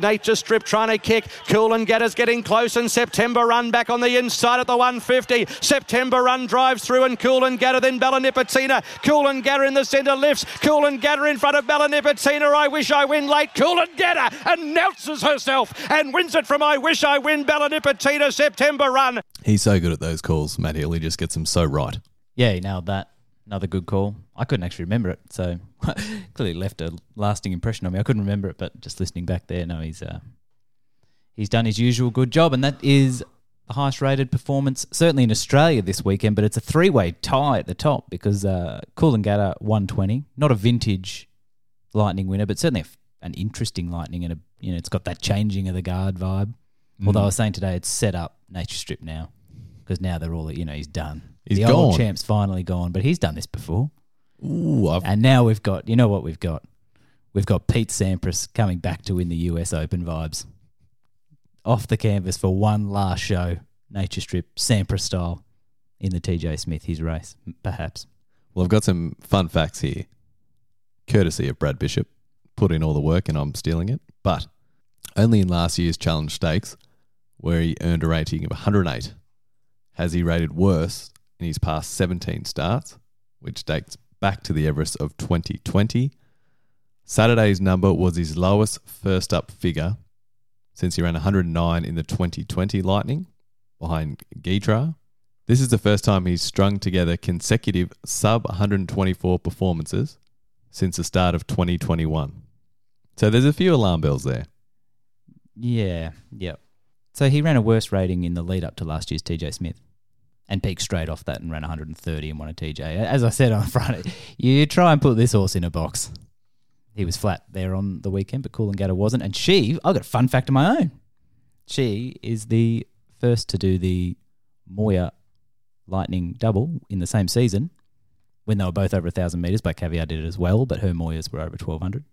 Nature Strip trying to kick. Coolangatta's getting close, and September Run back on the inside at the 150. September Run drives through, and Coolangatta then Bella Nipotina. Coolangatta in the centre lifts. Coolangatta in front of Bella Nipotina. I wish I win late. Coolangatta announces herself and wins it from I wish I win Bella Nipotina. September Run. He's so good at those calls, Matt Hill. He just gets them so right. Yeah, he nailed that. Another good call. I couldn't actually remember it, so clearly left a lasting impression on me. I couldn't remember it, but just listening back there, no, he's uh, he's done his usual good job, and that is the highest rated performance certainly in Australia this weekend. But it's a three way tie at the top because uh, Coolangatta one twenty, not a vintage Lightning winner, but certainly a f an interesting Lightning, and a you know it's got that changing of the guard vibe. Although I was saying today, it's set up Nature Strip now because now they're all you know he's done. He's the old gone. champ's finally gone, but he's done this before. Ooh, I've, And now we've got, you know what we've got? We've got Pete Sampras coming back to win the US Open vibes. Off the canvas for one last show, Nature Strip, Sampras style, in the TJ Smith, his race, perhaps. well, I've got some fun facts here, courtesy of Brad Bishop. Put in all the work and I'm stealing it. But only in last year's Challenge Stakes, where he earned a rating of 108, has he rated worse in his past 17 starts, which dates back to the Everest of 2020. Saturday's number was his lowest first up figure since he ran 109 in the 2020 Lightning behind Gytrash. This is the first time he's strung together consecutive sub 124 performances since the start of 2021. So there's a few alarm bells there. Yeah, yep. So he ran a worse rating in the lead up to last year's TJ Smith and peaked straight off that and ran 130 and won a TJ. As I said on Friday, you try and put this horse in a box. He was flat there on the weekend, but Cool and Coolangatta wasn't. And she, I've got a fun fact of my own. She is the first to do the Moir Lightning double in the same season when they were both over 1,000 metres. But Caviar did it as well, but her Moirs were over 1,200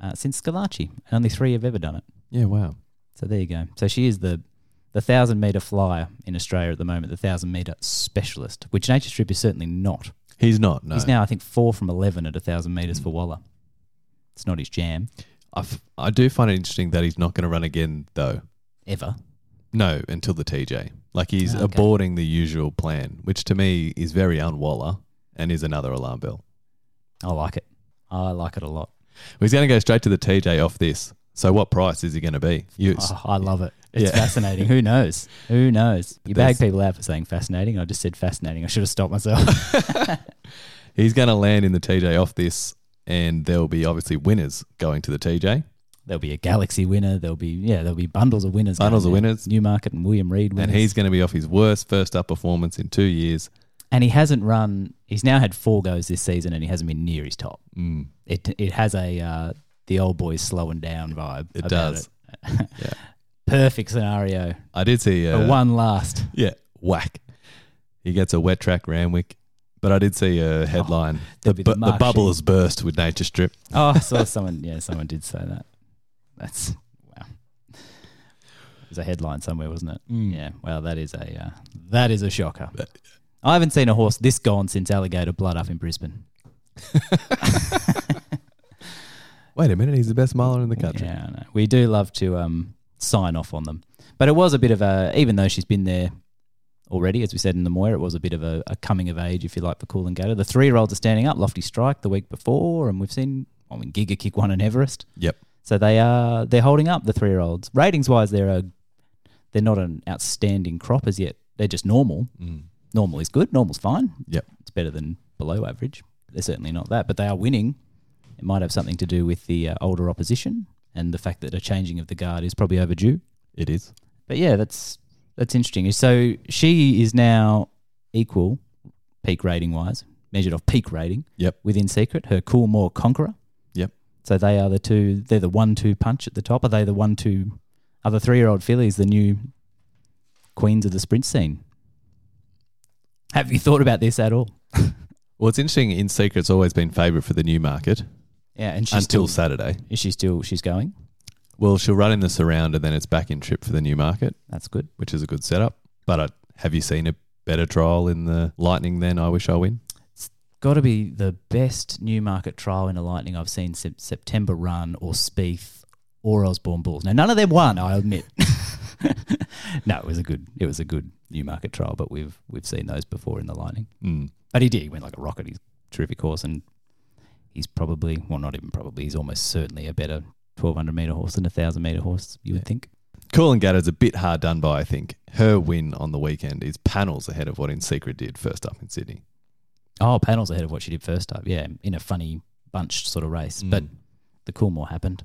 uh, since Schillaci. And only three have ever done it. Yeah, wow. So there you go. So she is the the thousand meter flyer in Australia at the moment, the thousand meter specialist, which Nature Strip is certainly not. He's not, no. He's now, I think, four from eleven at a thousand meters for Waller. It's not his jam I, f- I do find it interesting that he's not going to run again, though. ever. No, until the TJ. Like he's ah, Okay. aborting the usual plan, which to me is very unwaller and is another alarm bell. I like it. I like it a lot. He's going to go straight to the TJ off this. So what price is he going to be? You, Oh, I love it. It's Yeah. fascinating. Who knows? Who knows? You There's- bag people out for saying fascinating. I just said fascinating. I should have stopped myself. He's going to land in the TJ off this, and there will be obviously winners going to the TJ. there'll be a Galaxy winner. There'll be yeah. There'll be bundles of winners. Bundles of there. winners. Newmarket and William Reid winners. And he's going to be off his worst first up performance in two years. and he hasn't run. He's now had four goes this season, and he hasn't been near his top. Mm. It it has a uh, the old boys slowing down vibe. It does. it. Yeah. Perfect scenario. I did see A uh, one last. Yeah, whack. He gets a wet track Randwick. But I did see a headline. there'll the, be the bu- the mark bubble sheet. has burst with Nature Strip. Oh, I saw someone. Yeah, someone did say that. That's wow. There's a headline somewhere, wasn't it? Mm. Yeah. Well, that is a uh, that is a shocker. I haven't seen a horse this gone since Alligator Blood up in Brisbane. Wait a minute, he's the best miler in the country. Yeah, I know. We do love to um, sign off on them. But it was a bit of a, even though she's been there already, as we said in the Moir, it was a bit of a, a coming of age, if you like, for Coolangatta. The three year olds are standing up, Lofty Strike the week before, and we've seen, I mean, Giga kick one in Everest. Yep. So they are, they're holding up the three year olds. Ratings wise, they're a, they're not an outstanding crop as yet. They're just normal. Mm. Normal is good. Normal's fine. Yep. It's better than below average. They're certainly not that, but they are winning. It might have something to do with the uh, older opposition and the fact that a changing of the guard is probably overdue. It is. But yeah, that's that's interesting. So she is now equal peak rating wise, measured off peak rating. Yep. Within Secret, her Cool Coolmore Conqueror. Yep. So they are the two. They're the one-two punch at the top. Are they the one-two? Are the three-year-old fillies the new queens of the sprint scene? Have you thought about this at all? Well, it's interesting. In Secret's always been favourite for the Newmarket Yeah, and she's until still Saturday. is she still she's going? Well, she'll run in the surround and then it's back in trip for the Newmarket, That's good. which is a good setup. But uh, have you seen a better trial in the Lightning than I Wish I Win? It's got to be the best Newmarket trial in a Lightning I've seen since September Run or Spieth or Osborne Bulls. Now, none of them won, I admit. no, it was a good it was a good Newmarket trial, but we've we've seen those before in the Lightning. Mm. But he did. He went like a rocket. He's a terrific horse, and he's probably well, not even probably. He's almost certainly a better twelve hundred meter horse than a thousand meter horse. You would Yeah. think. Coolangatta's a bit hard done by, I think. Her win on the weekend is panels ahead of what In Secret did first up in Sydney. Oh, panels ahead of what she did first up. Yeah, in a funny bunched sort of race. Mm. But the Coolmore happened,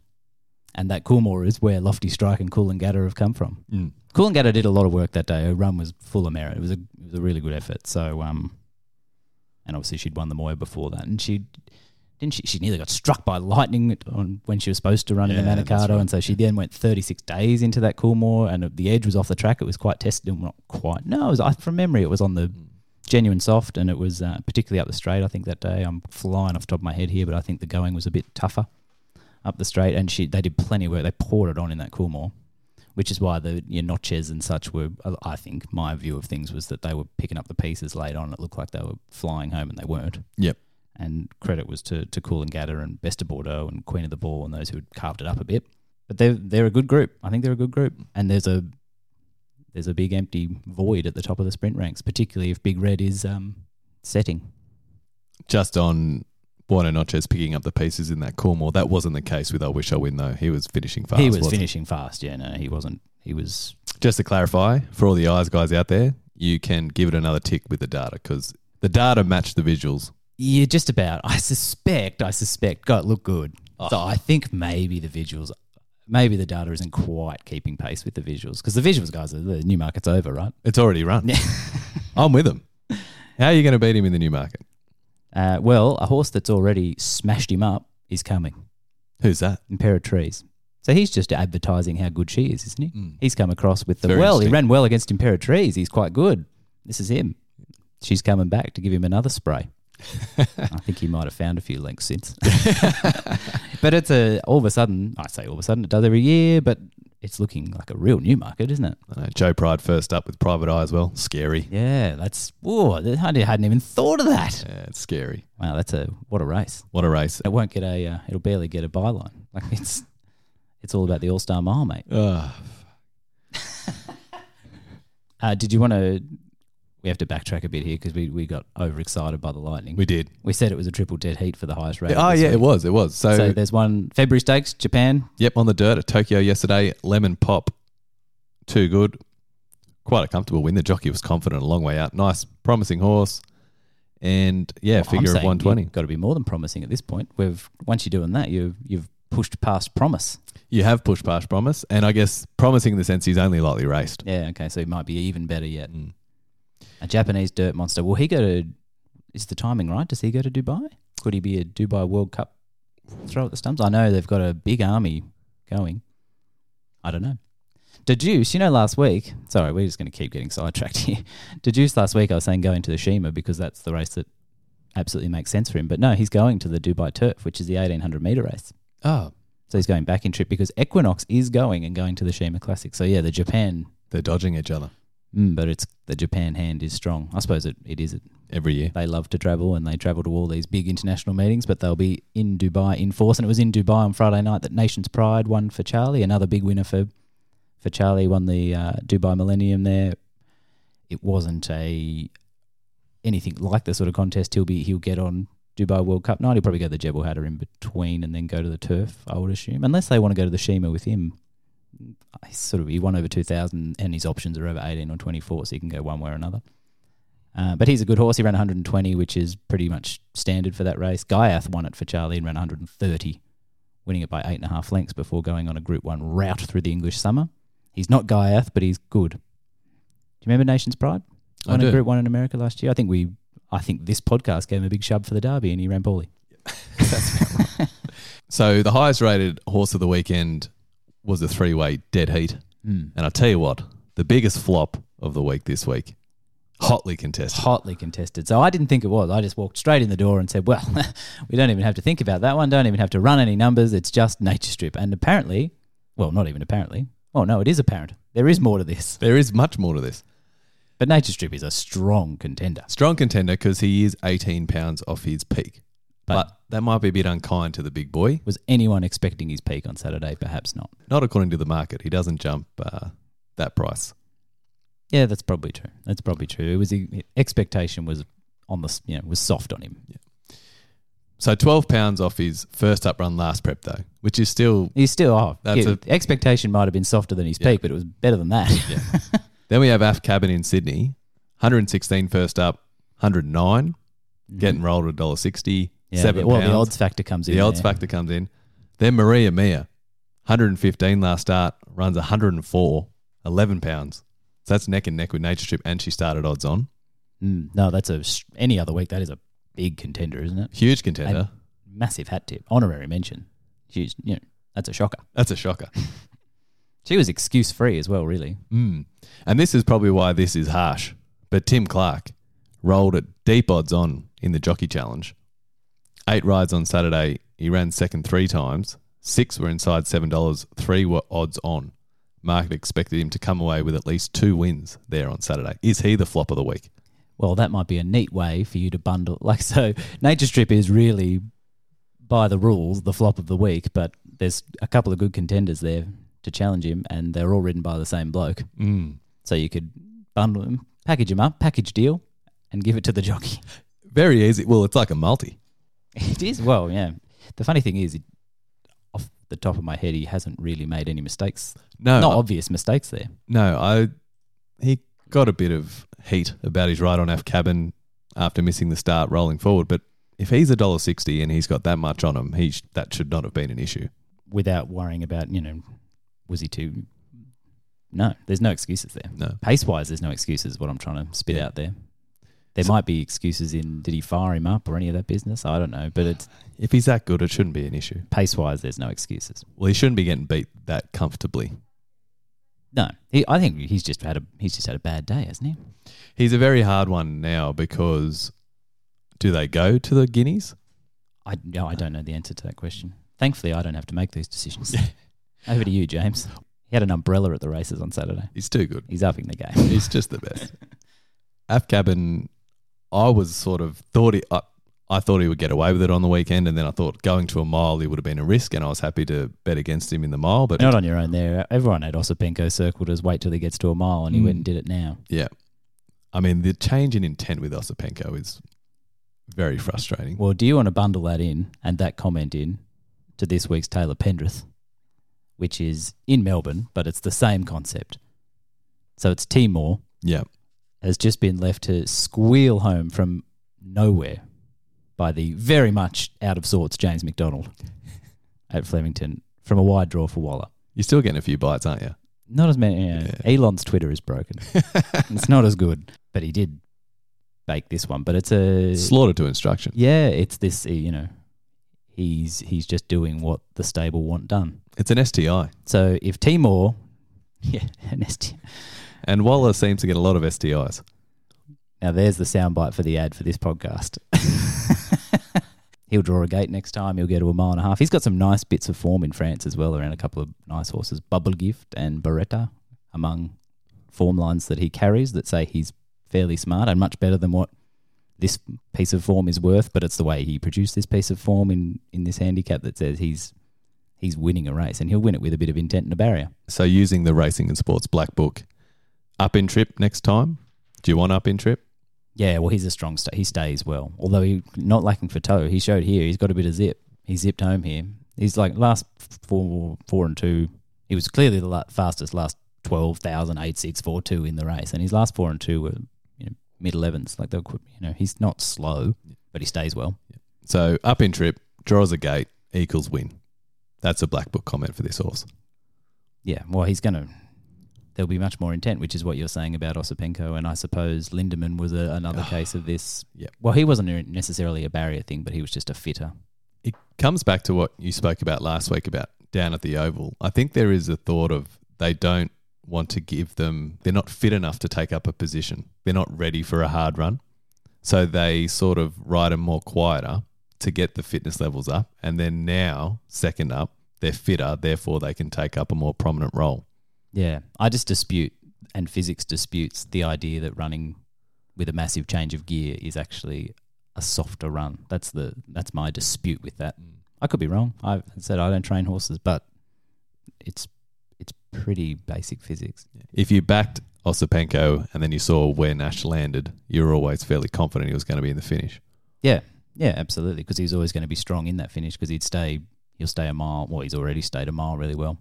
and that Coolmore is where Lofty Strike and Cool and Coolangatta have come from. Mm. Coolangatta did a lot of work that day. Her run was full of merit. It was a it was a really good effort. So um, and obviously she'd won the Moir before that, and she didn't she she nearly got struck by lightning on when she was supposed to run in the that's Manikato, right. and so she then went 36 days into that Coolmore, and the edge was off the track. It was quite tested, and not quite. No, it was I, from memory. It was on the genuine soft, and it was uh, particularly up the straight. I think that day I'm flying off the top of my head here, but I think the going was a bit tougher up the straight, and she they did plenty of work. They poured it on in that Coolmore, which is why the your notches and such were. uh, I think my view of things was that they were picking up the pieces late on. It looked like they were flying home, and they weren't. Yep. And credit was to to Coolangatta and Best of Bordeaux and Queen of the Ball and those who had carved it up a bit. But they're they're a good group. I think they're a good group, and there's a there's a big empty void at the top of the sprint ranks, particularly if Big Red is um, setting. Just on Bueno Noches picking up the pieces in that Coolmore. That wasn't the case with I Wish I Win, though. He was finishing fast. he was finishing fast. Yeah, no, he wasn't. He was. Just to clarify, for all the eyes guys out there, you can give it another tick with the data because the data matched the visuals. Yeah, just about. I suspect. I suspect. God, look good. So Oh. I think maybe the visuals, maybe the data isn't quite keeping pace with the visuals because the visuals guys are the Newmarket's over, right? It's already run. Yeah. I'm with him. How are you going to beat him in the Newmarket? Uh, well, a horse that's already smashed him up is coming. Who's that? Imperatrice. So he's just advertising how good she is, isn't he? Mm. He's come across with the Very well. He ran well against Imperatrice. He's quite good. This is him. She's coming back to give him another spray. I think he might have found a few links since. but it's a all of a sudden. I say all of a sudden it does every year, but it's looking like a real Newmarket, isn't it? Know, Joe Pride first up with Private Eye as well. Scary. Yeah, that's. Whoa, I hadn't even thought of that. Yeah, it's scary. Wow, that's a what a race. What a race. It won't get a. Uh, it'll barely get a byline. Like it's. It's all about the All Star Mile, mate. Uh, did you want to? We have to backtrack a bit here because we, we got overexcited by the Lightning. we did. We said it was a triple dead heat for the highest rate. Oh, yeah, it was. It was. So, So there's one February Stakes, Japan. yep, on the dirt at Tokyo yesterday. Lemon Pop. Too good. Quite a comfortable win. The jockey was confident a long way out. Nice, promising horse. And yeah, Well, figure of saying 120. Got to be more than promising at this point. We've once you're doing that, you've you've pushed past promise. You have pushed past promise. And I guess promising in the sense he's only lightly raced. Yeah. Okay. So it might be even better yet. Mm. A Japanese dirt monster. Will he go to? Is the timing right? Does he go to Dubai? Could he be a Dubai World Cup throw at the stumps? I know they've got a big army going. I don't know. Do Deuce, you know, last week. Sorry, we're just going to keep getting sidetracked here. Do Deuce last week, I was saying going to the Sheema because that's the race that absolutely makes sense for him. But no, he's going to the Dubai Turf, which is the 1800 meter race. Oh, So he's going back in trip because Equinox is going and going to the Sheema Classic. So yeah, the Japan, they're dodging each other mm, but it's the Japan hand is strong. I suppose it, it is. every year. They love to travel and they travel to all these big international meetings, but they'll be in Dubai in force. And it was in Dubai on Friday night that Nation's Pride won for Charlie, another big winner for for Charlie. Won the uh, Dubai Millennium there. It wasn't a anything like the sort of contest he'll be he'll get on Dubai World Cup night. He'll probably go to the Jebel Hatta in between and then go to the turf. I would assume, unless they want to go to the Sheema with him. Sort of he won over two thousand, and his options are over eighteen or twenty four, so he can go one way or another. Uh, but he's a good horse. He ran 120, which is pretty much standard for that race. Ghaiyyath won it for Charlie and ran 130, winning it by eight and a half lengths before going on a Group One route through the English summer. He's not Ghaiyyath, but he's good. Do you remember Nation's Pride? I Won a. Group One in America last year. I think we, I think this podcast gave him a big shove for the Derby, and he ran poorly. So the highest rated horse of the weekend was a three way dead heat. Mm. And I'll tell you what, the biggest flop of the week this week, hotly contested. Hotly contested. So I didn't think it was. I just walked straight in the door and said, "Well, we don't even have to think about that one. Don't even have to run any numbers. It's just Nature Strip." And apparently, well, not even apparently. Oh no, it is apparent. There is more to this. There is much more to this. But Nature Strip is a strong contender. Strong contender because he is 18 pounds off his peak. But, But that might be a bit unkind to the big boy. was anyone expecting his peak on Saturday? Perhaps not. Not according to the market. He doesn't jump uh, that price. Yeah, that's probably true. That's probably true. It was expectation was on the you know was soft on him. So 12 pounds off his first up run last prep, though, which is still. He's still off. That's yeah, a- expectation might have been softer than his Yeah. peak, but it was better than that. Yeah. then we have Af Cabin in Sydney, 116 first up, 109, getting rolled at $1.60, Mm-hmm. Yeah, seven well, pounds. the odds factor comes in. The odds there. factor comes in. Then Maria Mia, 115 last start, runs 104, 11 pounds. So that's neck and neck with Nature Strip, and she started odds on. Mm, no, that's a any other week. That is a big contender, isn't it? Huge contender. Massive hat tip, honorary mention. She's you know that's a shocker. That's a shocker. She was excuse free as well, really. Mm. And this is probably why this is harsh. But Tim Clark rolled at deep odds on in the Jockey Challenge. Eight rides on Saturday. He ran second three times. Six were inside $7. Three were odds on. Market expected him to come away with at least two wins there on Saturday. Is he the flop of the week? Well, that might be a neat way for you to bundle. Like so, Nature Strip is really by the rules the flop of the week, but there's a couple of good contenders there to challenge him, and they're all ridden by the same bloke. Mm. So you could bundle them, package them up, package deal, and give it to the jockey. Very easy. Well, it's like a multi. It is well, yeah. The funny thing is, off the top of my head, he hasn't really made any mistakes. No, Not I- obvious mistakes there. No, I he got a bit of heat about his ride on F cabin after missing the start rolling forward. But if he's a dollar sixty and he's got that much on him, he sh- that should not have been an issue. Without worrying about, you know, was he too? No, there's no excuses there. No, Pace wise, there's no excuses. What I'm trying to spit Yeah. out there. There So- might be excuses in did he fire him up or any of that business? I don't know, but it's if he's that good, it shouldn't be an issue. pace wise. There's no excuses. Well, he shouldn't be getting beat that comfortably. No, he, I think he's just had a he's just had a bad day, hasn't he? He's a very hard one now because do they go to the guineas? I no, I don't know the answer to that question. Thankfully, I don't have to make these decisions. Over to you, James. He had an umbrella at the races on Saturday. He's too good. He's upping the game. He's just the best. Af cabin, I was sort of thought he, I, I thought he would get away with it on the weekend, and then I thought going to a mile he would have been a risk, and I was happy to bet against him in the mile. But Not on your own there. Everyone had Osipenko circled as wait till he gets to a mile, and he Mm. went and did it now. yeah, I mean the change in intent with Osipenko is very frustrating. Well, do you want to bundle that in and that comment in to this week's Taylor Pendrith, which is in Melbourne, but it's the same concept. So it's Timor yeah, has just been left to squeal home from nowhere by the very much out of sorts James McDonald at Flemington from a wide draw for Waller. you're still getting a few bites, aren't you? Not as many. You know, Yeah. Elon's Twitter is broken. it's not as good, but he did bake this one. But it's a Slaughtered to instruction. yeah. It's this. uh, You know, he's he's just doing what the stable want done. It's an STI, So if Timor, yeah, an ST and Waller seems to get a lot of STIs. Now there's the soundbite for the ad for this podcast. He'll draw a gate next time. He'll go to a mile and a half. He's got some nice bits of form in France as well, around a couple of nice horses. Bubble Gift and Beretta among form lines that he carries that say he's fairly smart and much better than what this piece of form is worth. But it's the way he produced this piece of form in, in this handicap that says he's he's winning a race and he'll win it with a bit of intent and a barrier. So using the racing and sports black book, up in trip next time. Do you want up in trip? Yeah, well, he's a strong sta He stays well, although he not lacking for toe. He showed here he's got a bit of zip. He zipped home here. He's like last four, four and two. He was clearly the la- fastest last twelve thousand eight six four two in the race, and his last four and two were you know mid elevens. Like they're qu- you know he's not slow, but he stays well. So up in trip, draws a gate, equals win. That's a black book comment for this horse. Yeah, well, he's gonna. There'll be much more intent, which is what you're saying about Osipenko, and I suppose Lindemann was a, another ah, case of this. Yep. Well, he wasn't necessarily a barrier thing, but he was just a fitter. It comes back to what you spoke about last week about down at the Oval. I think there is a thought of they don't want to give them, they're not fit enough to take up a position. They're not ready for a hard run. So they sort of ride them more quieter to get the fitness levels up. And then now, second up, they're fitter, therefore they can take up a more prominent role. Yeah, I just dispute, and physics disputes the idea that running with a massive change of gear is actually a softer run. That's the that's my dispute with that. Mm. I could be wrong. I've said I don't train horses, but it's it's pretty basic physics. If you backed Osipenko and then you saw where Nash landed, you were always fairly confident he was going to be in the finish. Yeah, yeah, absolutely. Because he's always going to be strong in that finish because he'd stay. He'll stay a mile. Well, he's already stayed a mile really well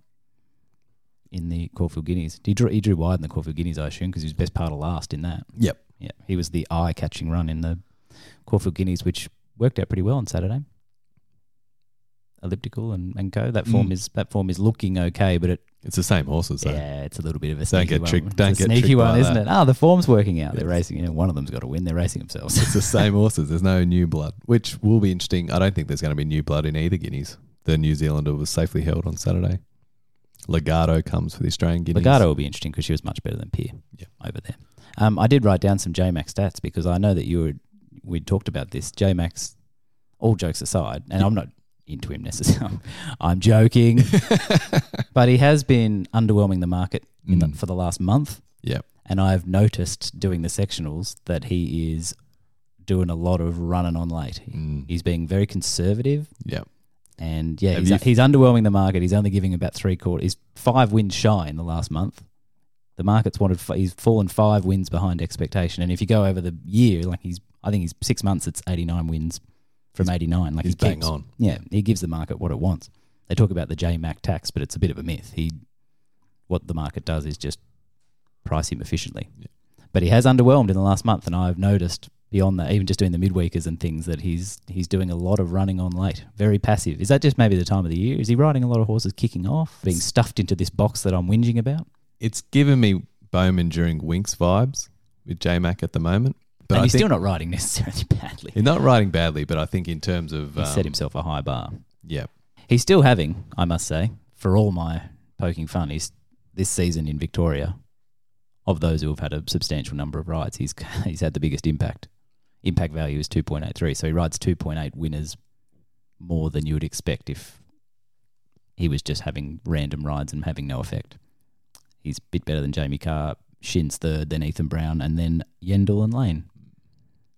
in the Caulfield Guineas. He drew, he drew wide in the Caulfield Guineas, I assume, because he was best part of last in that. Yep. Yeah, he was the eye-catching run in the Caulfield Guineas, which worked out pretty well on Saturday. Elliptical and, and go. That form Mm. is that form is looking okay, but it It's the same horses, though. yeah, it's a little bit of a Don't sneaky get one. tricked- It's don't a get sneaky one, isn't that. it? Ah, the form's working out. They're Yes. racing. You know, one of them's got to win. They're racing themselves. It's the same horses. There's no new blood, which will be interesting. I don't think there's going to be new blood in either Guineas. The New Zealander was safely held on Saturday. Legato comes for the Australian Guineas. Legato will be interesting because she was much better than Pierre Yeah. over there. Um, I did write down some JMax stats because I know that you were we'd talked about this. JMax, all jokes aside, and I'm not into him necessarily. I'm joking, but he has been underwhelming the market in the, Mm. for the last month, Yep. and I've noticed doing the sectionals that he is doing a lot of running on late. Mm. He's being very conservative. Yep. And yeah, Have he's, you- he's underwhelming the market. He's only giving about three quarters. He's five wins shy in the last month. The market's wanted. f- He's fallen five wins behind expectation. And if you go over the year, like he's, I think he's six months. It's eighty nine wins from eighty nine. Like He's he bang keeps, on. Yeah, he gives the market what it wants. They talk about the J Mac tax, but it's a bit of a myth. He, what the market does is just price him efficiently. But he has underwhelmed in the last month, and I've noticed beyond that, even just doing the midweekers and things, that he's he's doing a lot of running on late, very passive. Is that just maybe the time of the year? Is he riding a lot of horses kicking off, being stuffed into this box that I'm whinging about? It's given me Bowman during Winx vibes with J Mac at the moment. But and I he's still not riding necessarily badly. he's not riding badly, but I think in terms of He um, set himself a high bar. Yeah. He's still having, I must say, for all my poking fun, he's this season in Victoria. Of those who have had a substantial number of rides, he's he's had the biggest impact. Impact value is two point eight three, so he rides two point eight winners more than you would expect if he was just having random rides and having no effect. He's a bit better than Jamie Kah, Shin's third, then Ethan Brown, and then Yendall and Lane.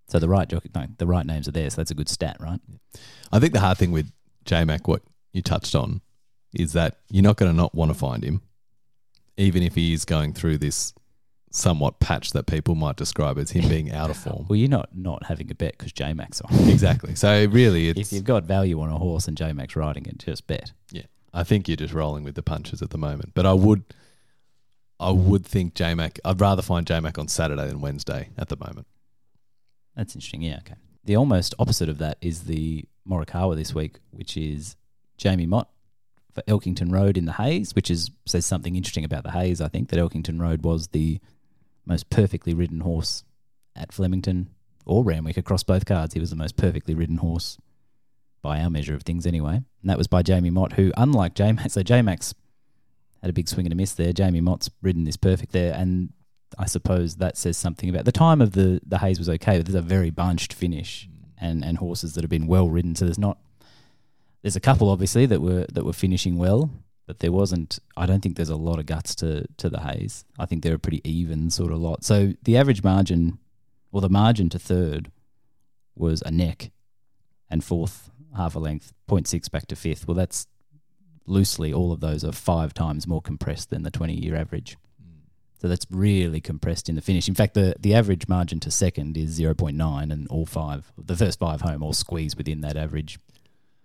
So the right jockey, no, the right names are there, so that's a good stat, right? I think the hard thing with J Mac, what you touched on, is that you're not going to not want to find him, even if he is going through this somewhat patch that people might describe as him being out of form. Well, you're not not having a bet because J Max on. exactly. So really, if you've got value on a horse and J Max riding it, just bet. Yeah, I think you're just rolling with the punches at the moment. But I would, I would think J Mac. I'd rather find J Mac on Saturday than Wednesday at the moment. That's interesting. Yeah, okay. The almost opposite of that is the Morikawa this week, which is Jamie Mott for Elkington Road in the Hayes, which is says something interesting about the Hayes. I think that Elkington Road was the most perfectly ridden horse at Flemington or Randwick across both cards. He was the most perfectly ridden horse by our measure of things, anyway. And that was by Jamie Mott, who, unlike J Max, so J Max had a big swing and a miss there. Jamie Mott's ridden this perfect there, and I suppose that says something about the time of the the Hayes was okay, but there's a very bunched finish and and horses that have been well ridden. So there's not there's a couple obviously that were that were finishing well, but there wasn't. I don't think there's a lot of guts to to the Hayes. I think they're a pretty even sort of lot. So the average margin, or the margin to third, was a neck, and fourth half a length, 0.6 back to fifth. Well, that's loosely all of those are five times more compressed than the 20 year average. So that's really compressed in the finish. In fact, the, the average margin to second is 0.9, and all five, the first five home, all squeeze within that average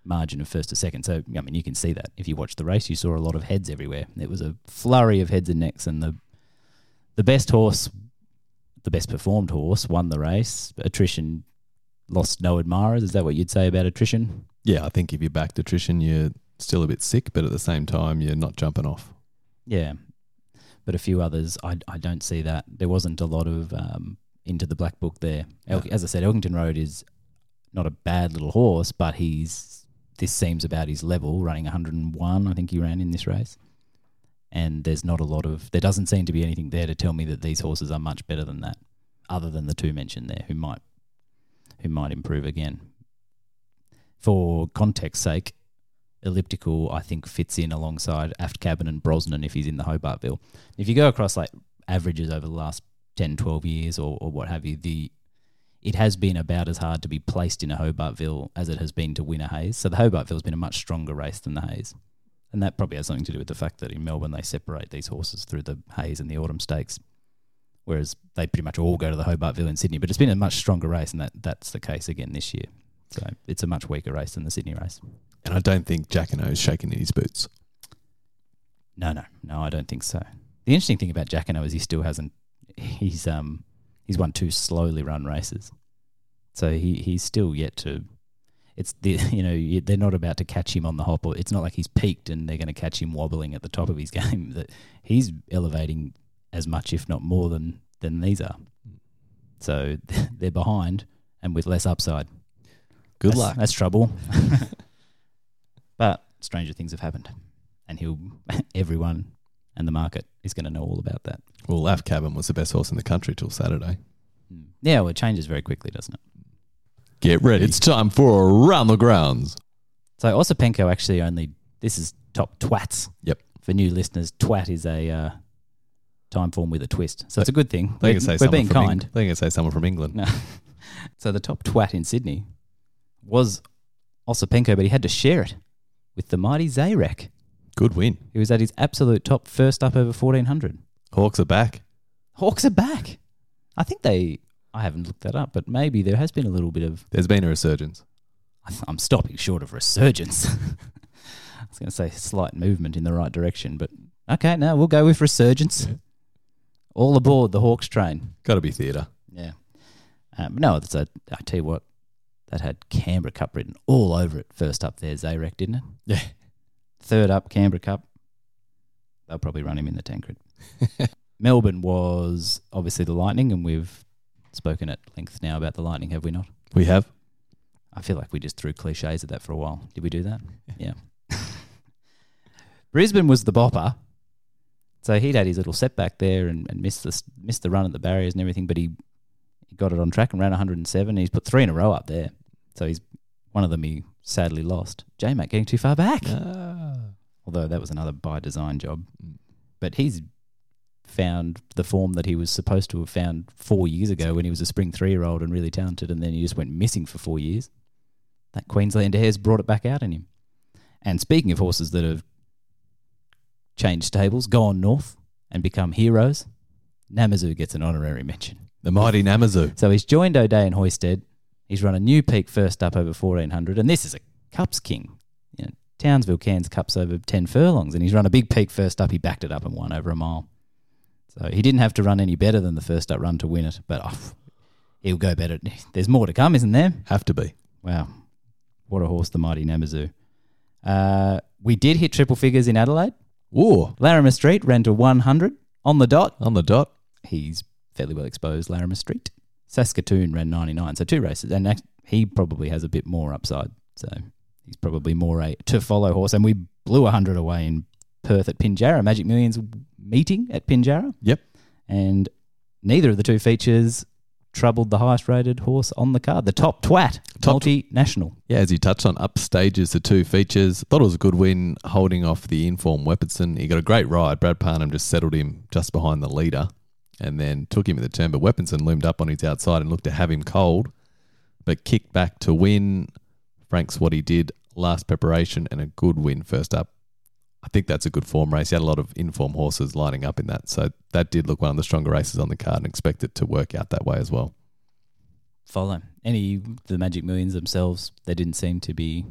margin of first to second. So, I mean, you can see that. If you watched the race, you saw a lot of heads everywhere. It was a flurry of heads and necks, and the the best horse, the best performed horse, won the race. Attrition lost no admirers. Is that what you'd say about attrition? Yeah, I think if you backed attrition, you're still a bit sick, but at the same time, you're not jumping off. Yeah, but a few others, I, I don't see that. There wasn't a lot of um, into the black book there. El- No. As I said, Elkington Road is not a bad little horse, but he's this seems about his level, running 101. I think he ran in this race, and there's not a lot of. There doesn't seem to be anything there to tell me that these horses are much better than that, other than the two mentioned there, who might who might improve again. For context sake, elliptical, I think, fits in alongside Aft Cabin and Brosnan if he's in the Hobartville. If you go across like averages over the last 10, 12 years or, or what have you, the it has been about as hard to be placed in a Hobartville as it has been to win a Hayes. So the Hobartville's been a much stronger race than the Hayes. And that probably has something to do with the fact that in Melbourne they separate these horses through the Hayes and the Autumn Stakes, whereas they pretty much all go to the Hobartville in Sydney. But it's been a much stronger race, and that, that's the case again this year. So it's a much weaker race than the Sydney race. And I don't think Jacquinot is shaking in his boots. No, no, no, I don't think so. The interesting thing about Jacquinot is he still hasn't. He's um he's won two slowly run races, so he he's still yet to. It's the you know they're not about to catch him on the hop, or it's not like he's peaked and they're going to catch him wobbling at the top of his game. That he's elevating as much, if not more, than than these are. So they're behind and with less upside. Good That's- luck. That's trouble. but stranger things have happened, and he'll everyone and the market is going to know all about that. Well, Laf Cabin was the best horse in the country till Saturday. Yeah, well, it changes very quickly, doesn't it? Get ready. It's time for Around the Grounds. So Osipenko actually only this is top twats. Yep. For new listeners, twat is a uh, time form with a twist, so it's a good thing. They We're, can say we're someone being from kind. Eng- they can say someone from England. No. so the top twat in Sydney was Osipenko, but he had to share it with the mighty Zayrek. Good win. He was at his absolute top first up over 1400. Hawkes are back. Hawkes are back. I think they. I haven't looked that up, but maybe there has been a little bit of. There's been a resurgence. I'm stopping short of resurgence. I was going to say slight movement in the right direction, but okay, no, we'll go with resurgence. Yeah. All aboard the Hawkes train. Got to be theatre. Yeah. Um, no, that's a. I tell you what, that had Canberra Cup written all over it. First up there, Zayrek, didn't it? Yeah. Third up, Canberra Cup. They'll probably run him in the Tancred. Melbourne was obviously the Lightning, and we've spoken at length now about the Lightning, have we not? We have. I feel like we just threw cliches at that for a while. Did we do that? Yeah. Brisbane was the bopper. So he'd had his little setback there and, and missed the missed the run at the barriers and everything, but he, he got it on track and ran 107. He's put three in a row up there. So he's one of them he sadly lost. J Mac getting too far back. Ah. Although that was another by design job. Mm. But he's found the form that he was supposed to have found four years ago when he was a spring three year old and really talented, and then he just went missing for four years. That Queensland hair's brought it back out in him. And speaking of horses that have changed stables, gone north, and become heroes, Namazu gets an honorary mention. The mighty Namazu. So he's joined O'Day and Hoysted. He's run a new peak first up over 1400, and this is a Cups king. You know, Townsville Cairns Cups over 10 furlongs, and he's run a big peak first up. He backed it up and won over a mile. So he didn't have to run any better than the first up run to win it, but oh, he'll go better. There's more to come, isn't there? Have to be. Wow. What a horse, the mighty Namazu. Uh, we did hit triple figures in Adelaide. Ooh. Larimer Street ran to 100 on the dot. On the dot. He's fairly well exposed, Larimer Street. Saskatoon ran 99, so two races. And he probably has a bit more upside. So he's probably more a to follow horse. And we blew 100 away in Perth at Pinjarra, Magic Millions meeting at Pinjarra. Yep. And neither of the two features troubled the highest rated horse on the card, the top twat, Top- multinational. Yeah, as you touched on, up stages the two features. Thought it was a good win holding off the inform Weaponson. He got a great ride. Brad Parnham just settled him just behind the leader and then took him in the turn. But Weaponson loomed up on his outside and looked to have him cold, but kicked back to win. Frank's what he did last preparation and a good win first up. I think that's a good form race. He had a lot of inform horses lining up in that. So that did look one of the stronger races on the card and expect it to work out that way as well. Follow. Any the Magic Millions themselves, there didn't seem to be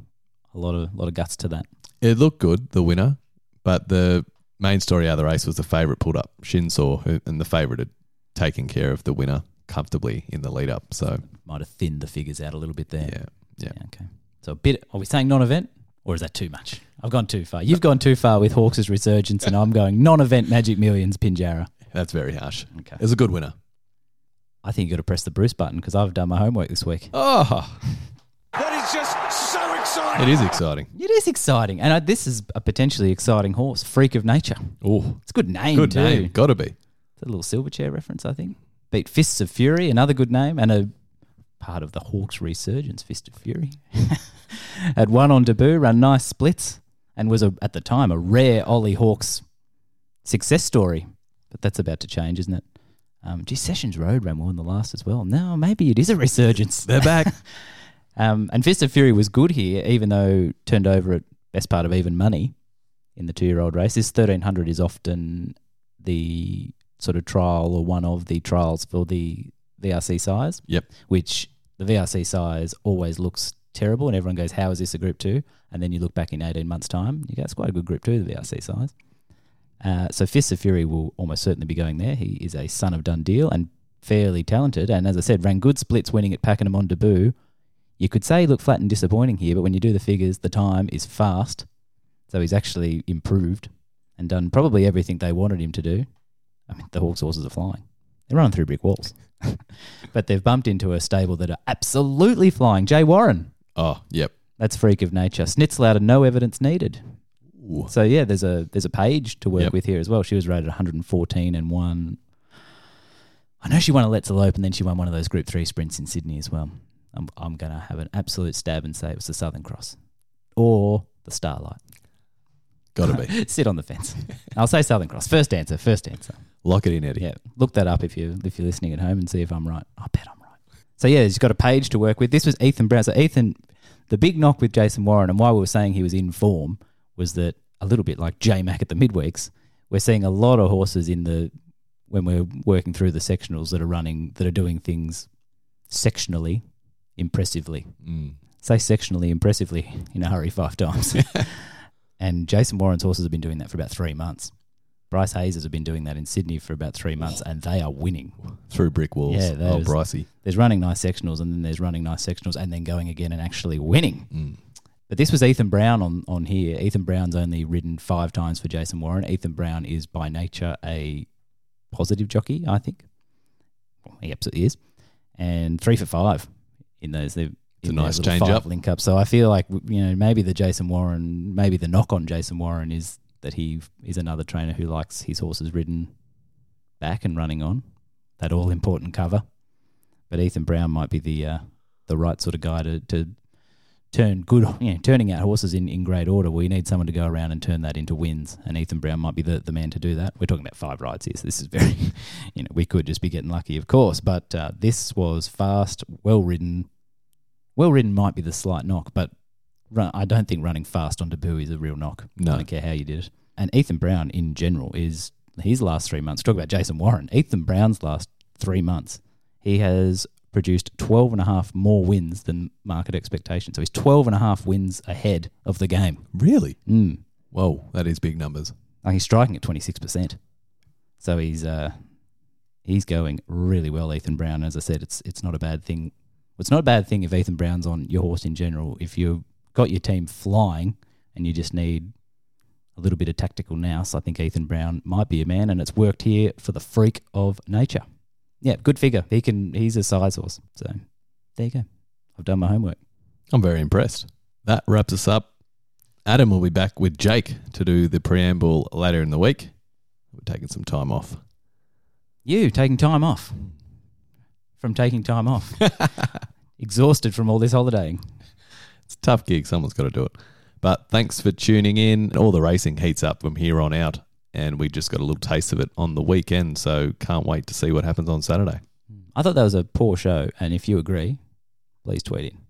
a lot of lot of guts to that. It looked good, the winner, but the main story out of the race was the favourite pulled up, Shinsaw, who, and the favourite had taken care of the winner comfortably in the lead up. So, Might have thinned the figures out a little bit there. yeah, yeah. Okay. So a bit. Are we saying non-event, or is that too much? I've gone too far. You've gone too far with Hawkes' resurgence, and I'm going non-event Magic Millions Pinjarra. That's very harsh. Okay. It was a good winner. I think you got to press the Bruce button because I've done my homework this week. Oh, That is just so exciting. it is exciting. It is exciting, and uh, this is a potentially exciting horse, Freak of Nature. Oh, It's a good name good too. name. Got to be. It's a little Silverchair reference, I think. Beat Fists of Fury, another good name, and a part of the Hawkes resurgence, Fist of Fury. Had one on debut, ran nice splits, and was a, at the time a rare Ollie Hawkes success story. But that's about to change, isn't it? Um, gee, Sessions Road ran well in the last as well. No, maybe it is a resurgence. They're back. Um, and Fist of Fury was good here, even though turned over at best part of even money in the two year old race. This 1300 is often the sort of trial or one of the trials for the VRC Sires. Yep. Which the VRC Sires always looks terrible, and everyone goes, How is this a group two? And then you look back in 18 months' time, you go, It's quite a good group two, the VRC Sires. Uh, so Fists of Fury will almost certainly be going there. He is a son of Dundeel and fairly talented. And as I said, ran good splits winning at Pakenham on debut. You could say he looked flat and disappointing here, but when you do the figures, the time is fast. So he's actually improved and done probably everything they wanted him to do. I mean, the Hawkes horses are flying. They're running through brick walls. but they've bumped into a stable that are absolutely flying. Jay Warren, Oh, yep. that's freak of nature. Snitzerland, no evidence needed. Ooh. So yeah, there's a there's a page to work Yep. with here as well. She was rated 114 and won. I know she won a Let's Elope, and then she won one of those Group Three sprints in Sydney as well. I'm I'm gonna have an absolute stab and say it was the Southern Cross, or the Starlight. Gotta be. Sit on the fence. I'll say Southern Cross. First answer. First answer. Lock it in, Eddie. Yeah, look that up if you if you're listening at home and see if I'm right. I bet I'm right. So yeah, he's got a page to work with. This was Ethan Brown. So Ethan, the big knock with Jason Warren and why we were saying he was in form was that a little bit like J Mac at the midweeks, we're seeing a lot of horses in the when we're working through the sectionals that are running that are doing things sectionally impressively. Mm. Say sectionally impressively in a hurry five times. and Jason Warren's horses have been doing that for about three months. Bryce Hayes has been doing that in Sydney for about three months, and they are winning. Through brick walls. Yeah, oh, Brycey. There's running nice sectionals, and then there's running nice sectionals, and then going again and actually winning. Mm. But this was Ethan Brown on, on here. Ethan Brown's only ridden five times for Jason Warren. Ethan Brown is by nature a positive jockey, I think. Well, he absolutely is. And three for five in those. They've, It's a nice change up. link up. So I feel like you know maybe the Jason Warren, maybe the knock on Jason Warren is that he is another trainer who likes his horses ridden back and running on that all important cover. But Ethan Brown might be the uh, the right sort of guy to, to turn good, you know, turning out horses in, in great order. We need someone to go around and turn that into wins, and Ethan Brown might be the, the man to do that. We're talking about five rides here, so this is very, you know, we could just be getting lucky, of course, but uh, this was fast, well ridden. Well ridden might be the slight knock, but run, I don't think running fast on debut is a real knock. No. I don't care how you did it. And Ethan Brown in general is his last three months. Talk about Jason Warren. Ethan Brown's last three months, he has produced 12 and a half more wins than market expectation. So he's 12 and a half wins ahead of the game. Really? Mm. Whoa, that is big numbers. Like he's striking at 26%. So he's uh, he's going really well, Ethan Brown. As I said, it's it's not a bad thing. It's not a bad thing if Ethan Brown's on your horse in general. If you've got your team flying and you just need a little bit of tactical nous, I think Ethan Brown might be a man, and it's worked here for the freak of nature. Yeah, good figure. He can. He's a size horse. So there you go. I've done my homework. I'm very impressed. That wraps us up. Adam will be back with Jake to do the preamble later in the week. We're taking some time off. You taking time off from taking time off. Exhausted from all this holidaying. It's a tough gig. Someone's got to do it. But thanks for tuning in. All the racing heats up from here on out. And we just got a little taste of it on the weekend. So can't wait to see what happens on Saturday. I thought that was a poor show, and if you agree, please tweet in.